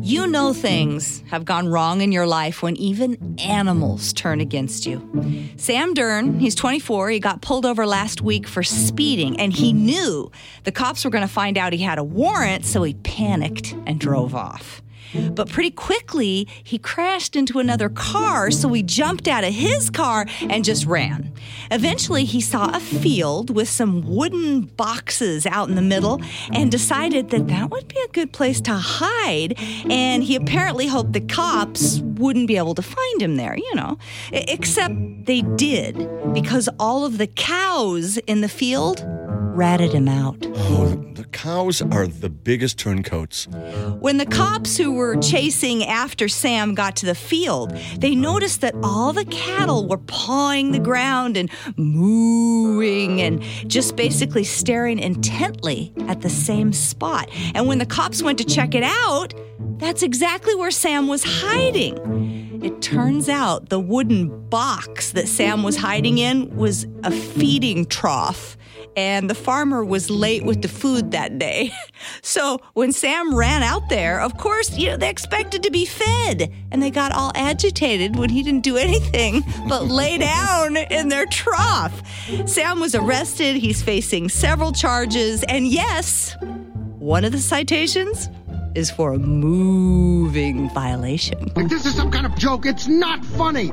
You know things have gone wrong in your life when even animals turn against you. Sam Dern, he's 24. He got pulled over last week for speeding, and he knew the cops were going to find out he had a warrant, so he panicked and drove off. But pretty quickly, he crashed into another car, so he jumped out of his car and just ran. Eventually, he saw a field with some wooden boxes out in the middle and decided that that would be a good place to hide. And he apparently hoped the cops wouldn't be able to find him there, you know. Except they did, because all of the cows in the field ratted him out. Oh, the cows are the biggest turncoats. When the cops who were chasing after Sam got to the field, they noticed that all the cattle were pawing the ground and mooing and just basically staring intently at the same spot. And when the cops went to check it out, that's exactly where Sam was hiding. It turns out the wooden box that Sam was hiding in was a feeding trough and the farmer was late with the food that day. So when Sam ran out there, of course, you know, they expected to be fed, and they got all agitated when he didn't do anything but lay down in their trough. Sam was arrested. He's facing several charges, and yes, one of the citations is for a moving violation. Like this is some kind of joke. It's not funny.